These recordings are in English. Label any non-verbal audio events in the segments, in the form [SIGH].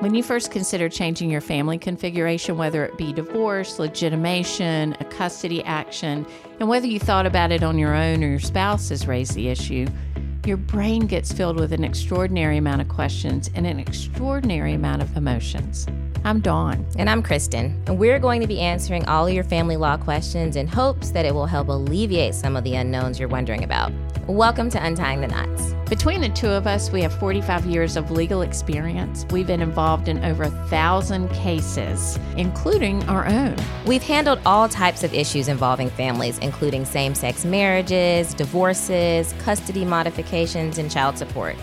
When you first consider changing your family configuration, whether it be divorce, legitimation, a custody action, and whether you thought about it on your own or your spouse has raised the issue, your brain gets filled with an extraordinary amount of questions and an extraordinary amount of emotions. I'm Dawn. And I'm Kristen. And we're going to be answering all of your family law questions in hopes that it will help alleviate some of the unknowns you're wondering about. Welcome to Untying the Knots. Between the two of us, we have 45 years of legal experience. We've been involved in over a thousand cases, including our own. We've handled all types of issues involving families, including same sex marriages, divorces, custody modifications, and child support.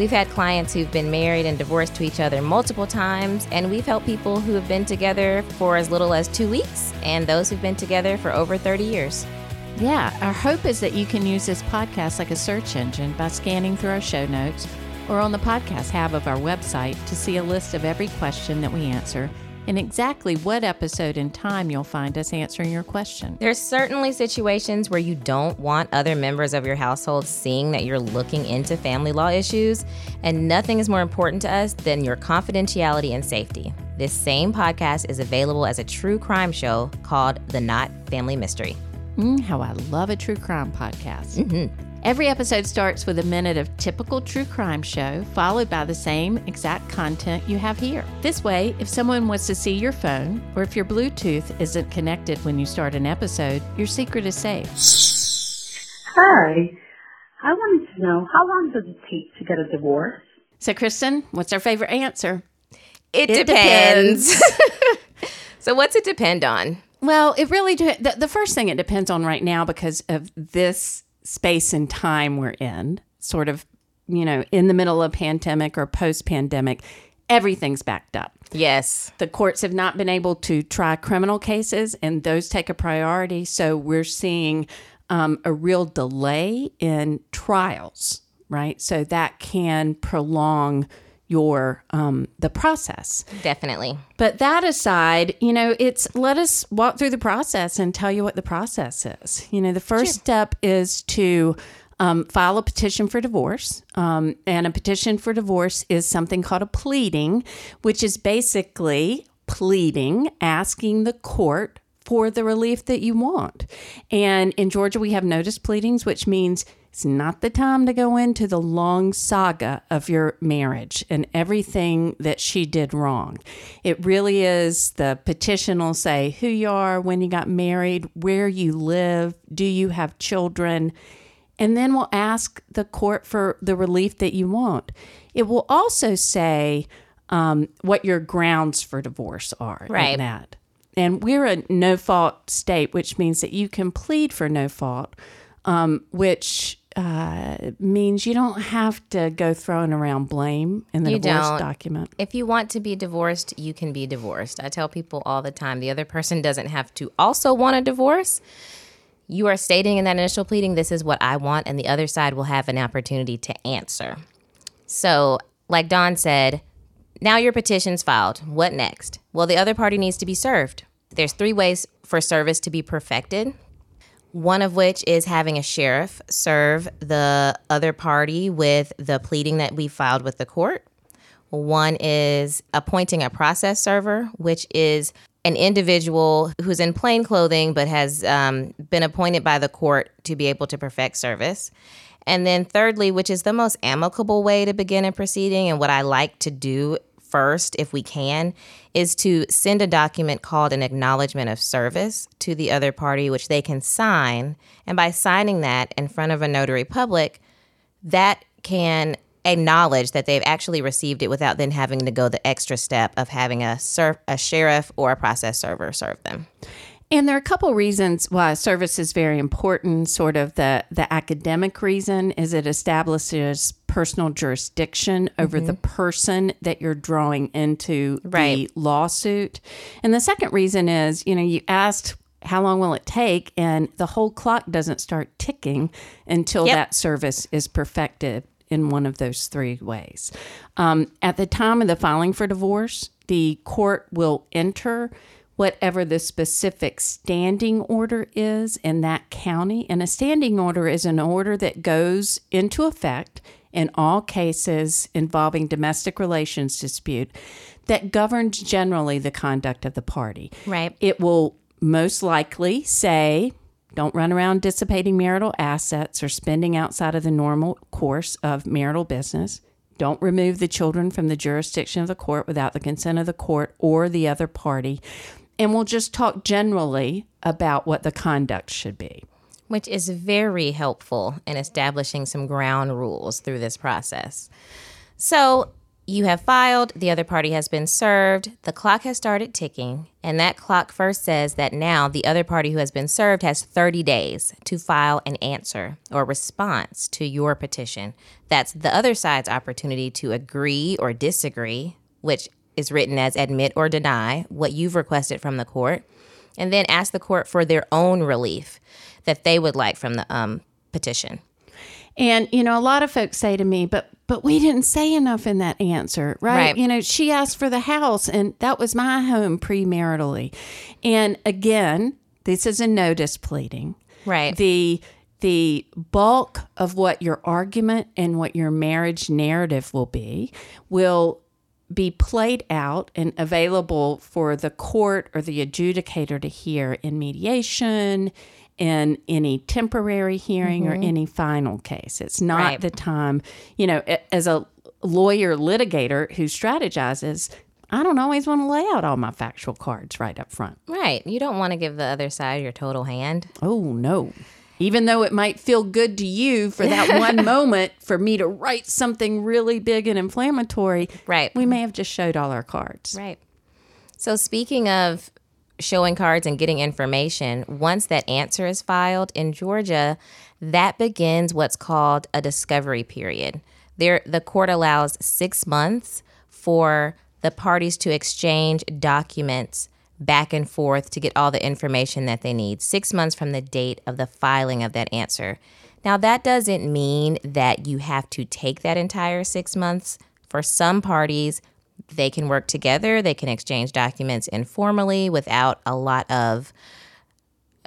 We've had clients who've been married and divorced to each other multiple times, and we've helped people who have been together for as little as two weeks and those who've been together for over 30 years. Yeah, our hope is that you can use this podcast like a search engine by scanning through our show notes or on the podcast tab of our website to see a list of every question that we answer and exactly what episode and time you'll find us answering your question. There's certainly situations where you don't want other members of your household seeing that you're looking into family law issues, and nothing is more important to us than your confidentiality and safety. This same podcast is available as a true crime show called The Knot Family Mystery. Mm, how I love a true crime podcast. Mm-hmm. Every episode starts with a minute of typical true crime show, followed by the same exact content you have here. This way, if someone wants to see your phone, or if your Bluetooth isn't connected when you start an episode, your secret is safe. Hi. I wanted to know how long does it take to get a divorce? So, Kristen, what's our favorite answer? It, it depends. depends. [LAUGHS] so, what's it depend on? Well, it really de- the, the first thing it depends on right now because of this space and time we're in, sort of, you know, in the middle of pandemic or post pandemic, everything's backed up. Yes. The courts have not been able to try criminal cases, and those take a priority. So we're seeing um, a real delay in trials, right? So that can prolong your um, the process. Definitely. But that aside you know it's let us walk through the process and tell you what the process is. You know the first sure. step is to um, file a petition for divorce. Um, and a petition for divorce is something called a pleading which is basically pleading asking the court for the relief that you want. And in georgia we have notice pleadings which means it's not the time to go into the long saga of your marriage and everything that she did wrong. It really is the petition will say who you are, when you got married, where you live, do you have children, and then we'll ask the court for the relief that you want. It will also say um, what your grounds for divorce are. Right. That. And we're a no fault state, which means that you can plead for no fault, um, which uh, means you don't have to go throwing around blame in the you divorce don't. document. If you want to be divorced, you can be divorced. I tell people all the time the other person doesn't have to also want a divorce. You are stating in that initial pleading, this is what I want, and the other side will have an opportunity to answer. So, like Dawn said, now your petition's filed. What next? Well, the other party needs to be served. There's three ways for service to be perfected one of which is having a sheriff serve the other party with the pleading that we filed with the court. One is appointing a process server, which is an individual who's in plain clothing but has um, been appointed by the court to be able to perfect service. And then, thirdly, which is the most amicable way to begin a proceeding, and what I like to do first, if we can, is to send a document called an acknowledgement of service to the other party, which they can sign. And by signing that in front of a notary public, that can acknowledge that they've actually received it without then having to go the extra step of having a, a sheriff or a process server serve them. And there are a couple reasons why service is very important. Sort of the the academic reason is it establishes personal jurisdiction over mm-hmm. the person that you're drawing into right. the lawsuit. And the second reason is, you know, you asked how long will it take and the whole clock doesn't start ticking until yep. that service is perfected in one of those three ways. Um, at the time of the filing for divorce, the court will enter whatever the specific standing order is in that county. And a standing order is an order that goes into effect in all cases involving domestic relations dispute that governs generally the conduct of the party. Right. It will most likely say don't run around dissipating marital assets or spending outside of the normal course of marital business. Don't remove the children from the jurisdiction of the court without the consent of the court or the other party. And we'll just talk generally about what the conduct should be. Which is very helpful in establishing some ground rules through this process. So, you have filed, the other party has been served, the clock has started ticking, and that clock first says that now the other party who has been served has 30 days to file an answer or response to your petition. That's the other side's opportunity to agree or disagree, which is written as admit or deny what you've requested from the court, and then ask the court for their own relief that they would like from the um, petition. And you know, a lot of folks say to me, "But but we didn't say enough in that answer, right? Right. You know, she asked for the house, and that was my home premaritally. And again, this is a notice pleading. Right. The the bulk of what your argument and what your marriage narrative will be will be played out and available for the court or the adjudicator to hear in mediation in any temporary hearing or mm-hmm. any final case. It's not Right. the time, you know, as a lawyer litigator who strategizes, I don't always want to lay out all my factual cards right up front. Right. You don't want to give the other side your total hand. Oh, no. Even though it might feel good to you for that [LAUGHS] one moment for me to write something really big and inflammatory, Right. we may have just showed all our cards. Right. So, speaking of showing cards and getting information, once that answer is filed in Georgia, that begins what's called a discovery period. There, the court allows six months for the parties to exchange documents back and forth to get all the information that they need. Six months from the date of the filing of that answer. Now, that doesn't mean that you have to take that entire six months. For some parties, they can work together, they can exchange documents informally without a lot of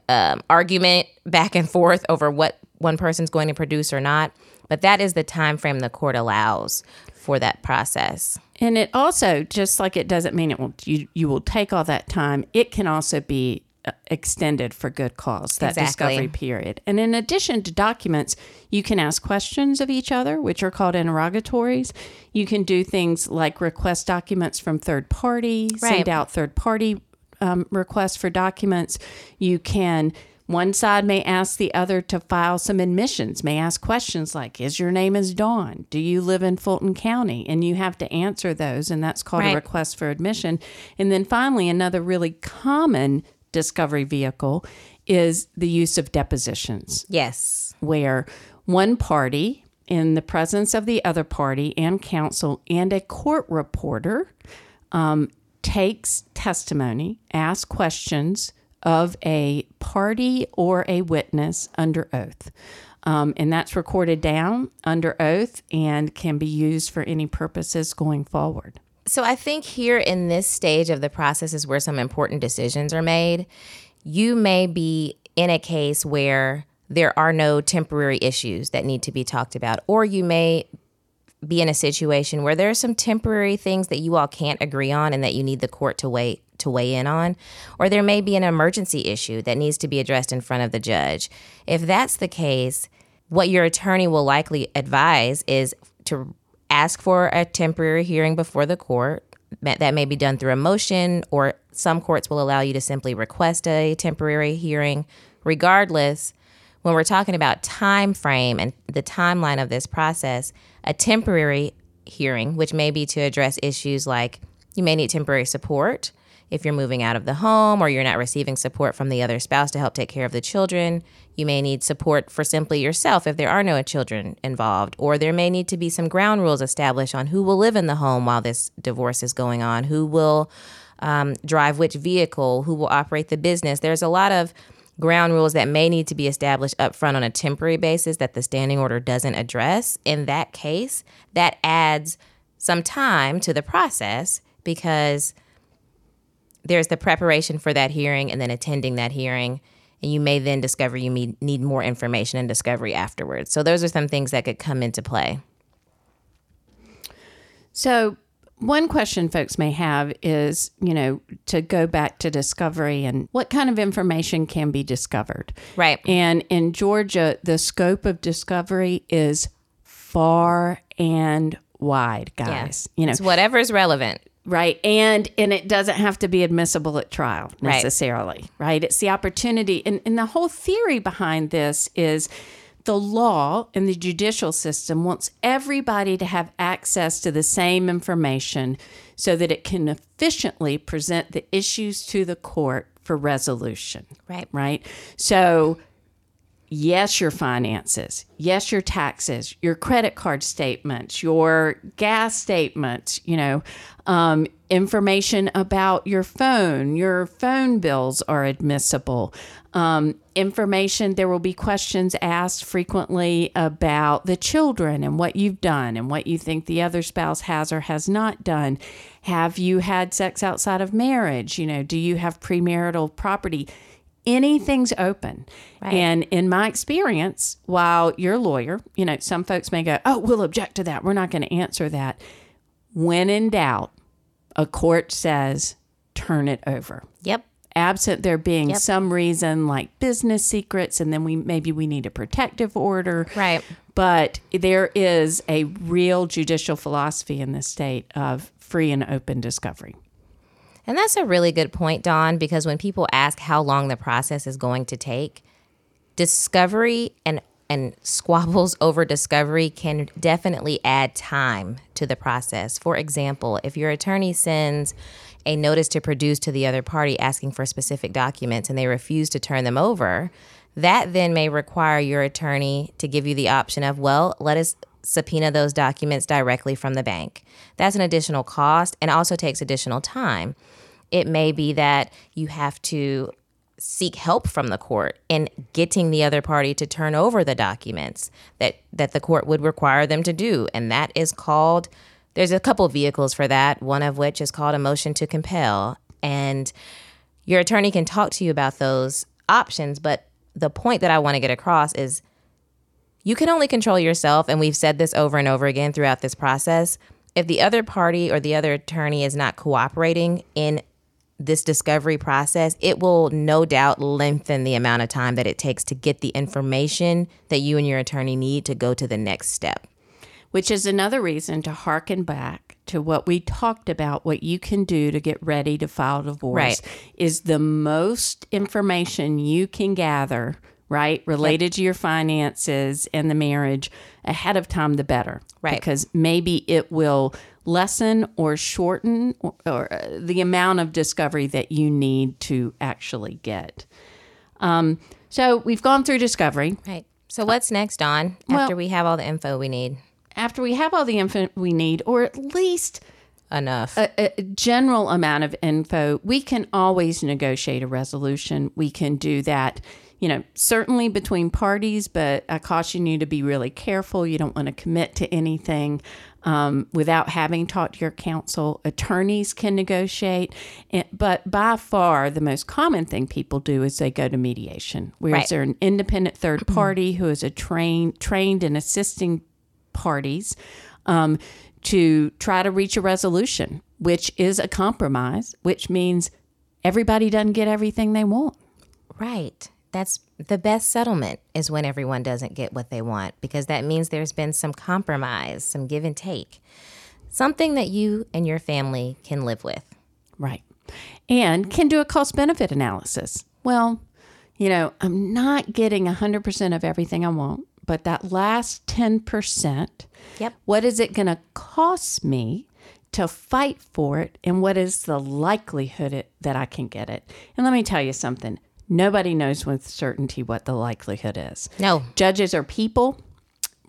um, argument back and forth over what one person's going to produce or not. But that is the time frame the court allows for that process. And it also, just like it doesn't mean it will you you will take all that time, it can also be extended for good cause that Exactly. discovery period. And in addition to documents, you can ask questions of each other, which are called interrogatories. You can do things like request documents from third party, Right. send out third party um, requests for documents. You can one side may ask the other to file some admissions, may ask questions like, Is your name is Dawn? Do you live in Fulton County? And you have to answer those, and that's called Right. a request for admission. And then finally, another really common discovery vehicle is the use of depositions Yes. where one party, in the presence of the other party and counsel and a court reporter, um, takes testimony, asks questions of a party or a witness under oath. Um, and that's recorded down under oath and can be used for any purposes going forward. So I think here in this stage of the process is where some important decisions are made. You may be in a case where there are no temporary issues that need to be talked about, or you may be in a situation where there are some temporary things that you all can't agree on and that you need the court to weigh to weigh in on or there may be an emergency issue that needs to be addressed in front of the judge if that's the case what your attorney will likely advise is to ask for a temporary hearing before the court. That may be done through a motion or some courts will allow you to simply request a temporary hearing. Regardless when we're talking about time frame and the timeline of this process, a temporary hearing, which may be to address issues like you may need temporary support if you're moving out of the home or you're not receiving support from the other spouse to help take care of the children. You may need support for simply yourself if there are no children involved, or there may need to be some ground rules established on who will live in the home while this divorce is going on, who will um, drive which vehicle, who will operate the business. There's a lot of ground rules that may need to be established up front on a temporary basis that the standing order doesn't address. In that case, that adds some time to the process because there's the preparation for that hearing and then attending that hearing. And you may then discover you need, need more information and discovery afterwards. So, those are some things that could come into play. So, one question folks may have is, you know, to go back to discovery and what kind of information can be discovered. Right. And in Georgia, the scope of discovery is far and wide, guys. You know, It's whatever's relevant. Right? And and it doesn't have to be admissible at trial Right. necessarily, right? It's the opportunity and, and the whole theory behind this is the law and the judicial system wants everybody to have access to the same information so that it can efficiently present the issues to the court for resolution. Right. Right? So yes, your finances, yes, your taxes, your credit card statements, your gas statements, you know, um, information about your phone, your phone bills are admissible. Um, information, there will be questions asked frequently about the children and what you've done and what you think the other spouse has or has not done. Have you had sex outside of marriage? You know, do you have premarital property? Anything's open. And in my experience, while you're lawyer, you know, some folks may go, oh, we'll object to that. We're not going to answer that. When in doubt, a court says, turn it over. Yep. Absent there being Yep. some reason like business secrets, and then we maybe we need a protective order. Right. But there is a real judicial philosophy in this state of free and open discovery. And that's a really good point, Dawn, because when people ask how long the process is going to take, discovery and and squabbles [LAUGHS] over discovery can definitely add time to the process. For example, if your attorney sends a notice to produce to the other party asking for specific documents and they refuse to turn them over, that then may require your attorney to give you the option of, well, let us subpoena those documents directly from the bank. That's an additional cost and also takes additional time. It may be that you have to seek help from the court in getting the other party to turn over the documents that that the court would require them to do and that is called there's a couple vehicles for that one of which is called a motion to compel and your attorney can talk to you about those options but the point that I want to get across is you can only control yourself and we've said this over and over again throughout this process if the other party or the other attorney is not cooperating in this discovery process, it will no doubt lengthen the amount of time that it takes to get the information that you and your attorney need to go to the next step. which is another reason to hearken back to what we talked about what you can do to get ready to file divorce Right. is the most information you can gather right related to your finances and the marriage ahead of time the better Right. because maybe it will lessen or shorten or, or uh, the amount of discovery that you need to actually get um, so we've gone through discovery Right. So what's next, Dawn? After we have all the info we need. after we have all the info we need or at least Enough. a, a general amount of info, we can always negotiate a resolution. We can do that, you know, certainly between parties, but I caution you to be really careful. You don't want to commit to anything um, without having talked to your counsel. Attorneys can negotiate, but by far the most common thing people do is they go to mediation, where Right. they're an independent third [CLEARS THROAT] party who is a trained trained in assisting parties um, to try to reach a resolution, which is a compromise, which means everybody doesn't get everything they want. Right. That's the best settlement is when everyone doesn't get what they want because that means there's been some compromise, some give and take. Something that you and your family can live with. Right. And can do a cost benefit analysis. Well, you know, I'm not getting 100% of everything I want, but that last 10%, Yep. what is it going to cost me to fight for it? And what is the likelihood it, that I can get it? And let me tell you something nobody knows with certainty what the likelihood is. No. Judges are people,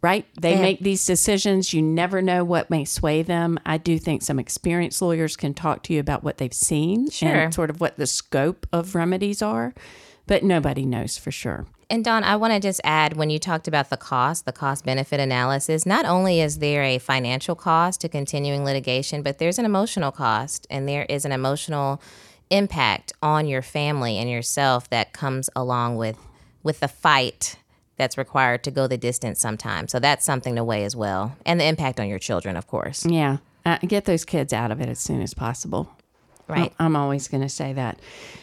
right? They Yeah. make these decisions. You never know what may sway them. I do think some experienced lawyers can talk to you about what they've seen Sure. and sort of what the scope of remedies are, but nobody knows for sure. And Dawn, I want to just add when you talked about the cost, the cost benefit analysis, not only is there a financial cost to continuing litigation, but there's an emotional cost and there is an emotional impact on your family and yourself that comes along with with the fight that's required to go the distance sometimes. So that's something to weigh as well. And the impact on your children, of course. Yeah. uh, get those kids out of it as soon as possible. Right. I'm always going to say that.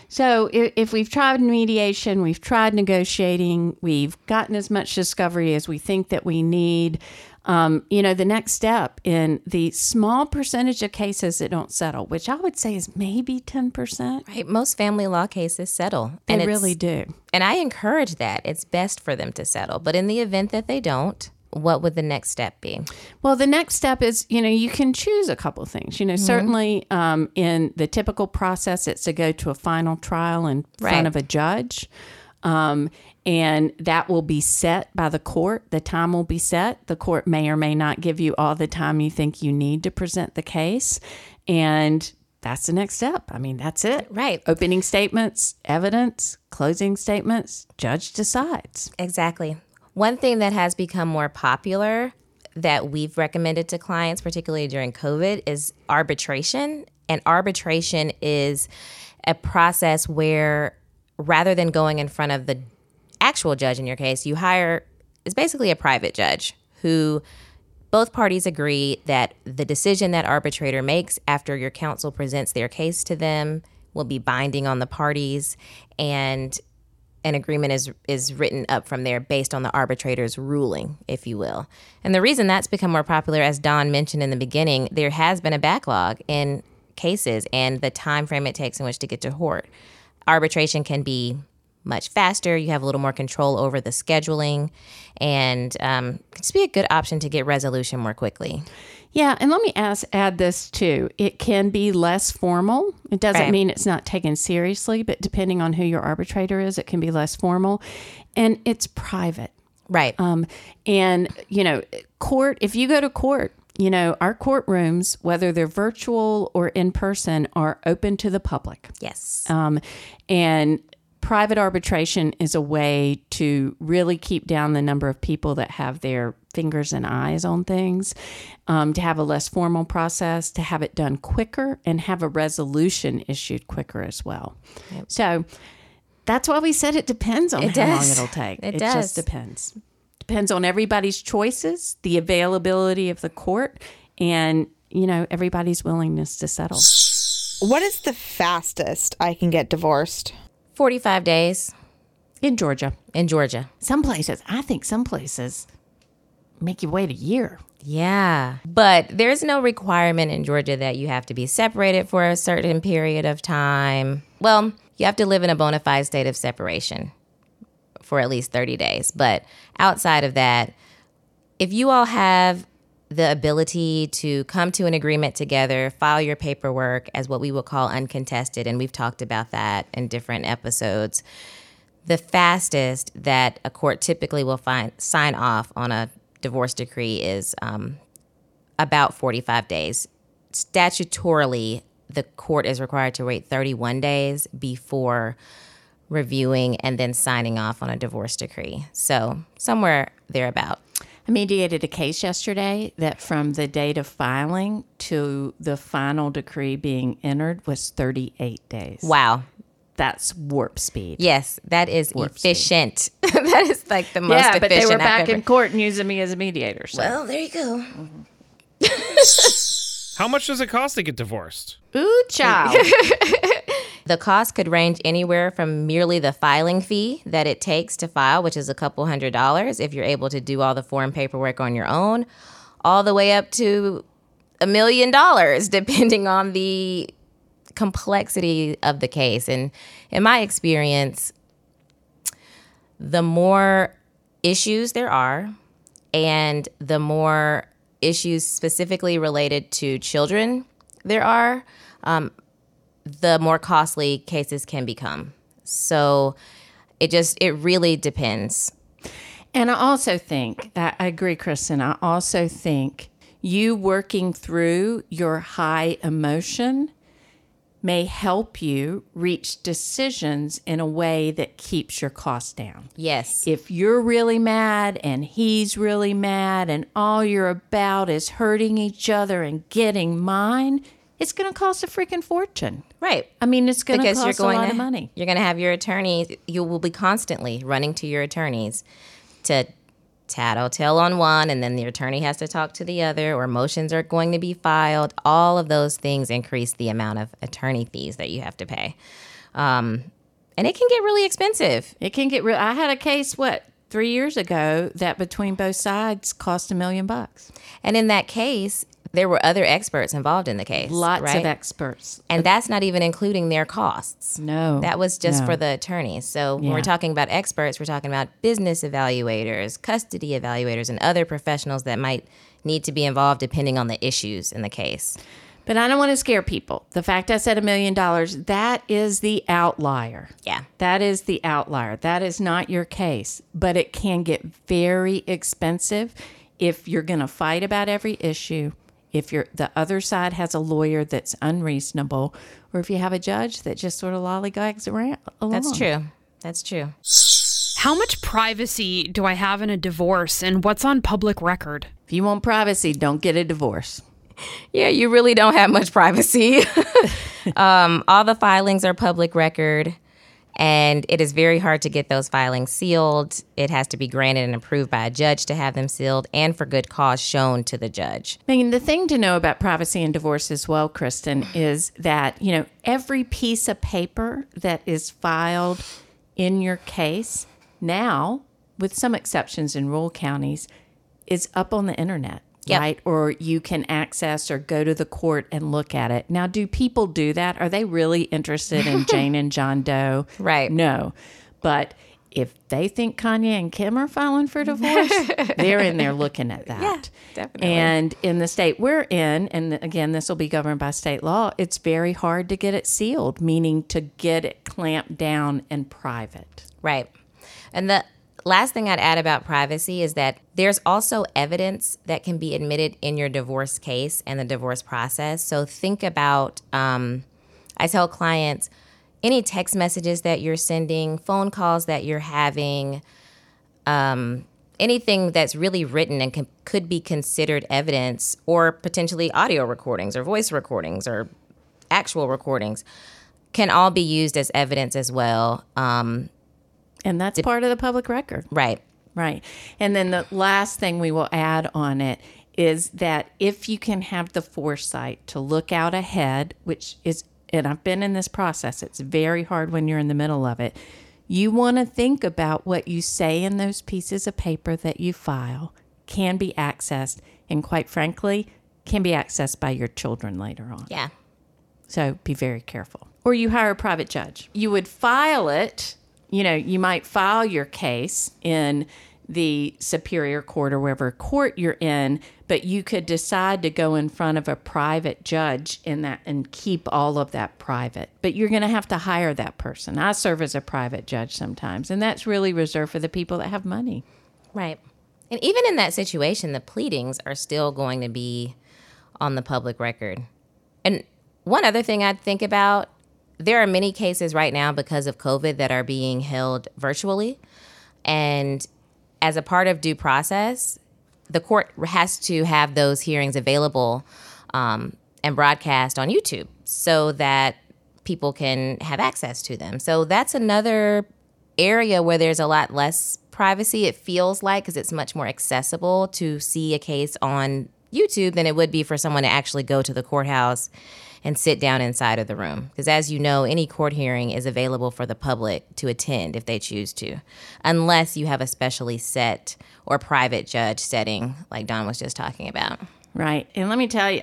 So if, if we've tried mediation, we've tried negotiating, we've gotten as much discovery as we think that we need. Um, you know, the next step in the small percentage of cases that don't settle, which I would say is maybe 10%. Right. Most family law cases settle. They it's- really do. And I encourage that. It's best for them to settle. But in the event that they don't, what would the next step be? Well, the next step is, you know, you can choose a couple things. You know, certainly um, in the typical process, it's to go to a final trial in front of a judge. Um, and that will be set by the court. The time will be set. The court may or may not give you all the time you think you need to present the case. And that's the next step. I mean, that's it. Right. Opening statements, evidence, closing statements, judge decides. Exactly. One thing that has become more popular that we've recommended to clients, particularly during COVID, is arbitration. And arbitration is a process where rather than going in front of the actual judge in your case, you hire, is basically a private judge who both parties agree that the decision that arbitrator makes after your counsel presents their case to them will be binding on the parties and an agreement is is written up from there based on the arbitrator's ruling, if you will. And the reason that's become more popular, as Dawn mentioned in the beginning, there has been a backlog in cases and the time frame it takes in which to get to court. Arbitration can be much faster. You have a little more control over the scheduling, and um, can just be a good option to get resolution more quickly. Yeah, and let me ask, add this too. It can be less formal. It doesn't Right. mean it's not taken seriously, but depending on who your arbitrator is, it can be less formal, and it's private. Right. Um, and you know, court. If you go to court, you know our courtrooms, whether they're virtual or in person, are open to the public. yes. Um, and private arbitration is a way to really keep down the number of people that have their fingers and eyes on things, um, to have a less formal process, to have it done quicker, and have a resolution issued quicker as well. So that's why we said it depends on It how long it'll take. It just does. depends. Depends on everybody's choices, the availability of the court, and you know everybody's willingness to settle. What is the fastest I can get divorced? 45 days In Georgia, in Georgia. Some places, I think some places make you wait a year. Yeah. But there's no requirement in Georgia that you have to be separated for a certain period of time. Well, you have to live in a bona fide state of separation for at least 30 days. But outside of that, if you all have the ability to come to an agreement together, file your paperwork as what we would call uncontested, and we've talked about that in different episodes. The fastest that a court typically will find sign off on a divorce decree is um, about 45 days. Statutorily, the court is required to wait 31 days before reviewing and then signing off on a divorce decree. So, somewhere thereabout. I mediated a case yesterday that from the date of filing to the final decree being entered was 38 days. Wow. That's warp speed. Yes, that is Warp efficient. [LAUGHS] that is like the most yeah, efficient but they were I've back ever- in court and using me as a mediator. So. Well, there you go. [LAUGHS] How much does it cost to get divorced? Ooh, child. [LAUGHS] The cost could range anywhere from merely the filing fee that it takes to file, which is a couple hundred dollars if you're able to do all the form paperwork on your own, all the way up to a million dollars, [LAUGHS] depending on the complexity of the case. And in my experience, the more issues there are, and the more issues specifically related to children there are, um, the more costly cases can become. So it just, it really depends. And I also think that I agree, Kristen. I also think you working through your high emotion may help you reach decisions in a way that keeps your costs down. Yes. If you're really mad and he's really mad and all you're about is hurting each other and getting mine, it's going to cost a freaking fortune. Right. I mean, it's going to cost you're going a lot to of money. You're going to have your attorney. You will be constantly running to your attorneys to tattletale on one and then the attorney has to talk to the other or motions are going to be filed all of those things increase the amount of attorney fees that you have to pay um, and it can get really expensive It can get real. I had a case, what, three years ago that between both sides cost a million bucks. and in that case there were other experts involved in the case Lots right? of experts. and that's not even including their costs No. That was just no. for the attorneys. So when we're talking about experts, we're talking about business evaluators, custody evaluators, and other professionals that might need to be involved depending on the issues in the case. But I don't want to scare people. The fact I said a million dollars, that is the outlier. Yeah. That is the outlier. That is not your case. But it can get very expensive if you're going to fight about every issue, if you're the other side has a lawyer that's unreasonable, or if you have a judge that just sort of lollygags around. Along. That's true. That's true. How much privacy do I have in a divorce and what's on public record? If you want privacy, don't get a divorce. [LAUGHS] Yeah, you really don't have much privacy. [LAUGHS] um, all the filings are public record, and it is very hard to get those filings sealed. It has to be granted and approved by a judge to have them sealed, and for good cause shown to the judge. I mean, the thing to know about privacy and divorce as well, Kristen, is that, you know, every piece of paper that is filed in your case now, with some exceptions in rural counties, is up on the internet. Yep. Right. Or you can access or go to the court and look at it. Now, do people do that? Are they really interested in [LAUGHS] Jane and John Doe? Right. No. But if they think Kanye and Kim are filing for divorce, [LAUGHS] they're in there looking at that. Yeah, definitely. And in the state we're in, and again, this will be governed by state law, it's very hard to get it sealed, meaning to get it clamped down and private. Right. And the last thing I'd add about privacy is that there's also evidence that can be admitted in your divorce case and the divorce process. So think about, um, I tell clients, any text messages that you're sending, phone calls that you're having, um, anything that's really written and can, could be considered evidence or potentially audio recordings or voice recordings or actual recordings can all be used as evidence as well. Um, And that's part of the public record. right. Right. And then the last thing we will add on it is that if you can have the foresight to look out ahead, which is, and I've been in this process, it's very hard when you're in the middle of it. You want to think about what you say in those pieces of paper that you file can be accessed, and quite frankly, can be accessed by your children later on. Yeah. So be very careful. Or you hire a private judge. You would file it, you know, you might file your case in the superior court or wherever court you're in, but you could decide to go in front of a private judge in that and keep all of that private. But you're going to have to hire that person. I serve as a private judge sometimes, and that's really reserved for the people that have money. Right. And even in that situation, the pleadings are still going to be on the public record. And one other thing I'd think about there are many cases right now because of COVID that are being held virtually. And as a part of due process, the court has to have those hearings available um, and broadcast on YouTube so that people can have access to them. So that's another area where there's a lot less privacy, it feels like, because it's much more accessible to see a case on YouTube than it would be for someone to actually go to the courthouse and sit down inside of the room. Because as you know, any court hearing is available for the public to attend if they choose to, unless you have a specially set or private judge setting like Dawn was just talking about. Right. And let me tell you,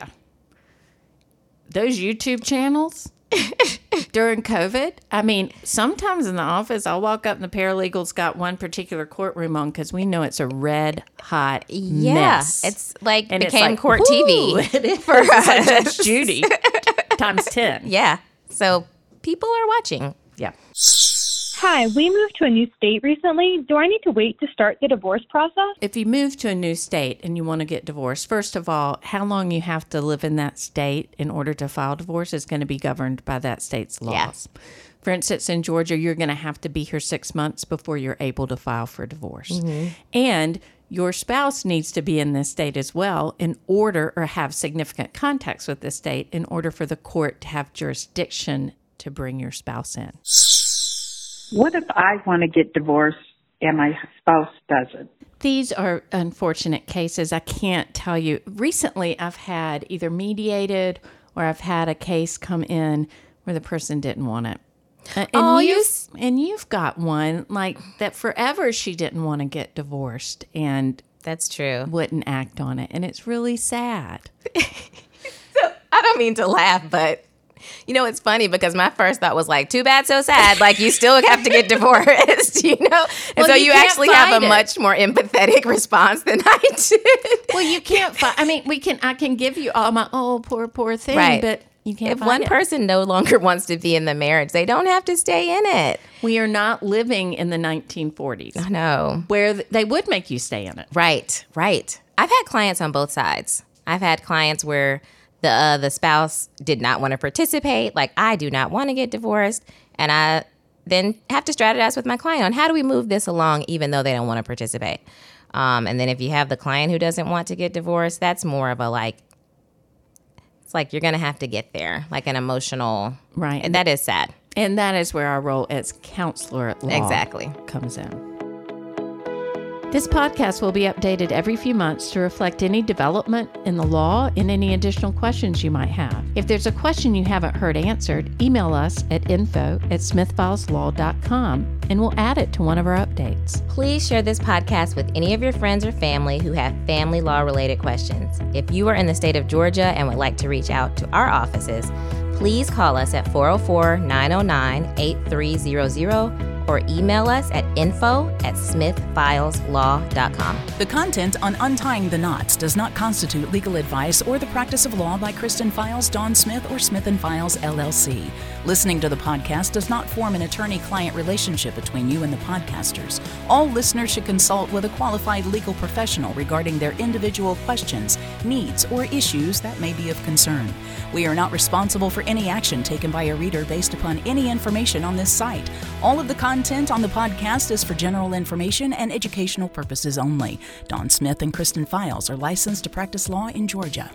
those YouTube channels [LAUGHS] during COVID, I mean, sometimes in the office, I'll walk up and the paralegals got one particular courtroom on because we know it's a red hot Yeah, mess. it's like And it's became like, court TV. [LAUGHS] It's like Judge Judy times [LAUGHS] 10. Yeah, so people are watching. Yeah. Hi, we moved to a new state recently. Do I need to wait to start the divorce process? If you move to a new state and you want to get divorced, first of all, how long you have to live in that state in order to file divorce is going to be governed by that state's Yeah. laws. For instance, in Georgia, you're going to have to be here six months before you're able to file for divorce. Mm-hmm. And your spouse needs to be in this state as well in order or have significant contacts with the state in order for the court to have jurisdiction to bring your spouse in. What if I want to get divorced and my spouse doesn't. These are unfortunate cases. I can't tell you. Recently, I've had either mediated or I've had a case come in where the person didn't want it. Uh, and Oh, you you've, s- and you've got one like that forever she didn't want to get divorced and That's true. wouldn't act on it. And it's really sad. [LAUGHS] So I don't mean to laugh, but you know, it's funny because my first thought was like, too bad, so sad. Like, you still have to get [LAUGHS] divorced, [LAUGHS] you know? And Well, so you you, actually have a it. much more empathetic response than I did. Well, you can't find. I mean, we can. I can give you all my oh poor poor thing, Right. but you can't. if one it. person no longer [LAUGHS] wants to be in the marriage, they don't have to stay in it. we are not living in the 1940s I know. where they would make you stay in it. Right, right. I've had clients on both sides. I've had clients where the uh, the spouse did not want to participate, like I do not want to get divorced, and I then have to strategize with my client on how do we move this along, even though they don't want to participate. Um, and then if you have the client who doesn't want to get divorced, that's more of a like. It's like you're gonna have to get there, like an emotional, Right. And that is sad. And that is where our role as counselor at law Exactly. comes in. This podcast will be updated every few months to reflect any development in the law and any additional questions you might have. If there's a question you haven't heard answered, email us at info at smithfileslaw.com and we'll add it to one of our updates. Please share this podcast with any of your friends or family who have family law related questions. If you are in the state of Georgia and would like to reach out to our offices, please call us at 404 909 8300 or email us at info at smithfileslaw.com. The content on Untying the Knots does not constitute legal advice or the practice of law by Kristen Files, Dawn Smith, or Smith and Files LLC. Listening to the podcast does not form an attorney-client relationship between you and the podcasters. All listeners should consult with a qualified legal professional regarding their individual questions, needs, or issues that may be of concern. We are not responsible for any action taken by a reader based upon any information on this site. All of the content on the podcast is for general information and educational purposes only. Dawn Smith and Kristen Files are licensed to practice law in Georgia.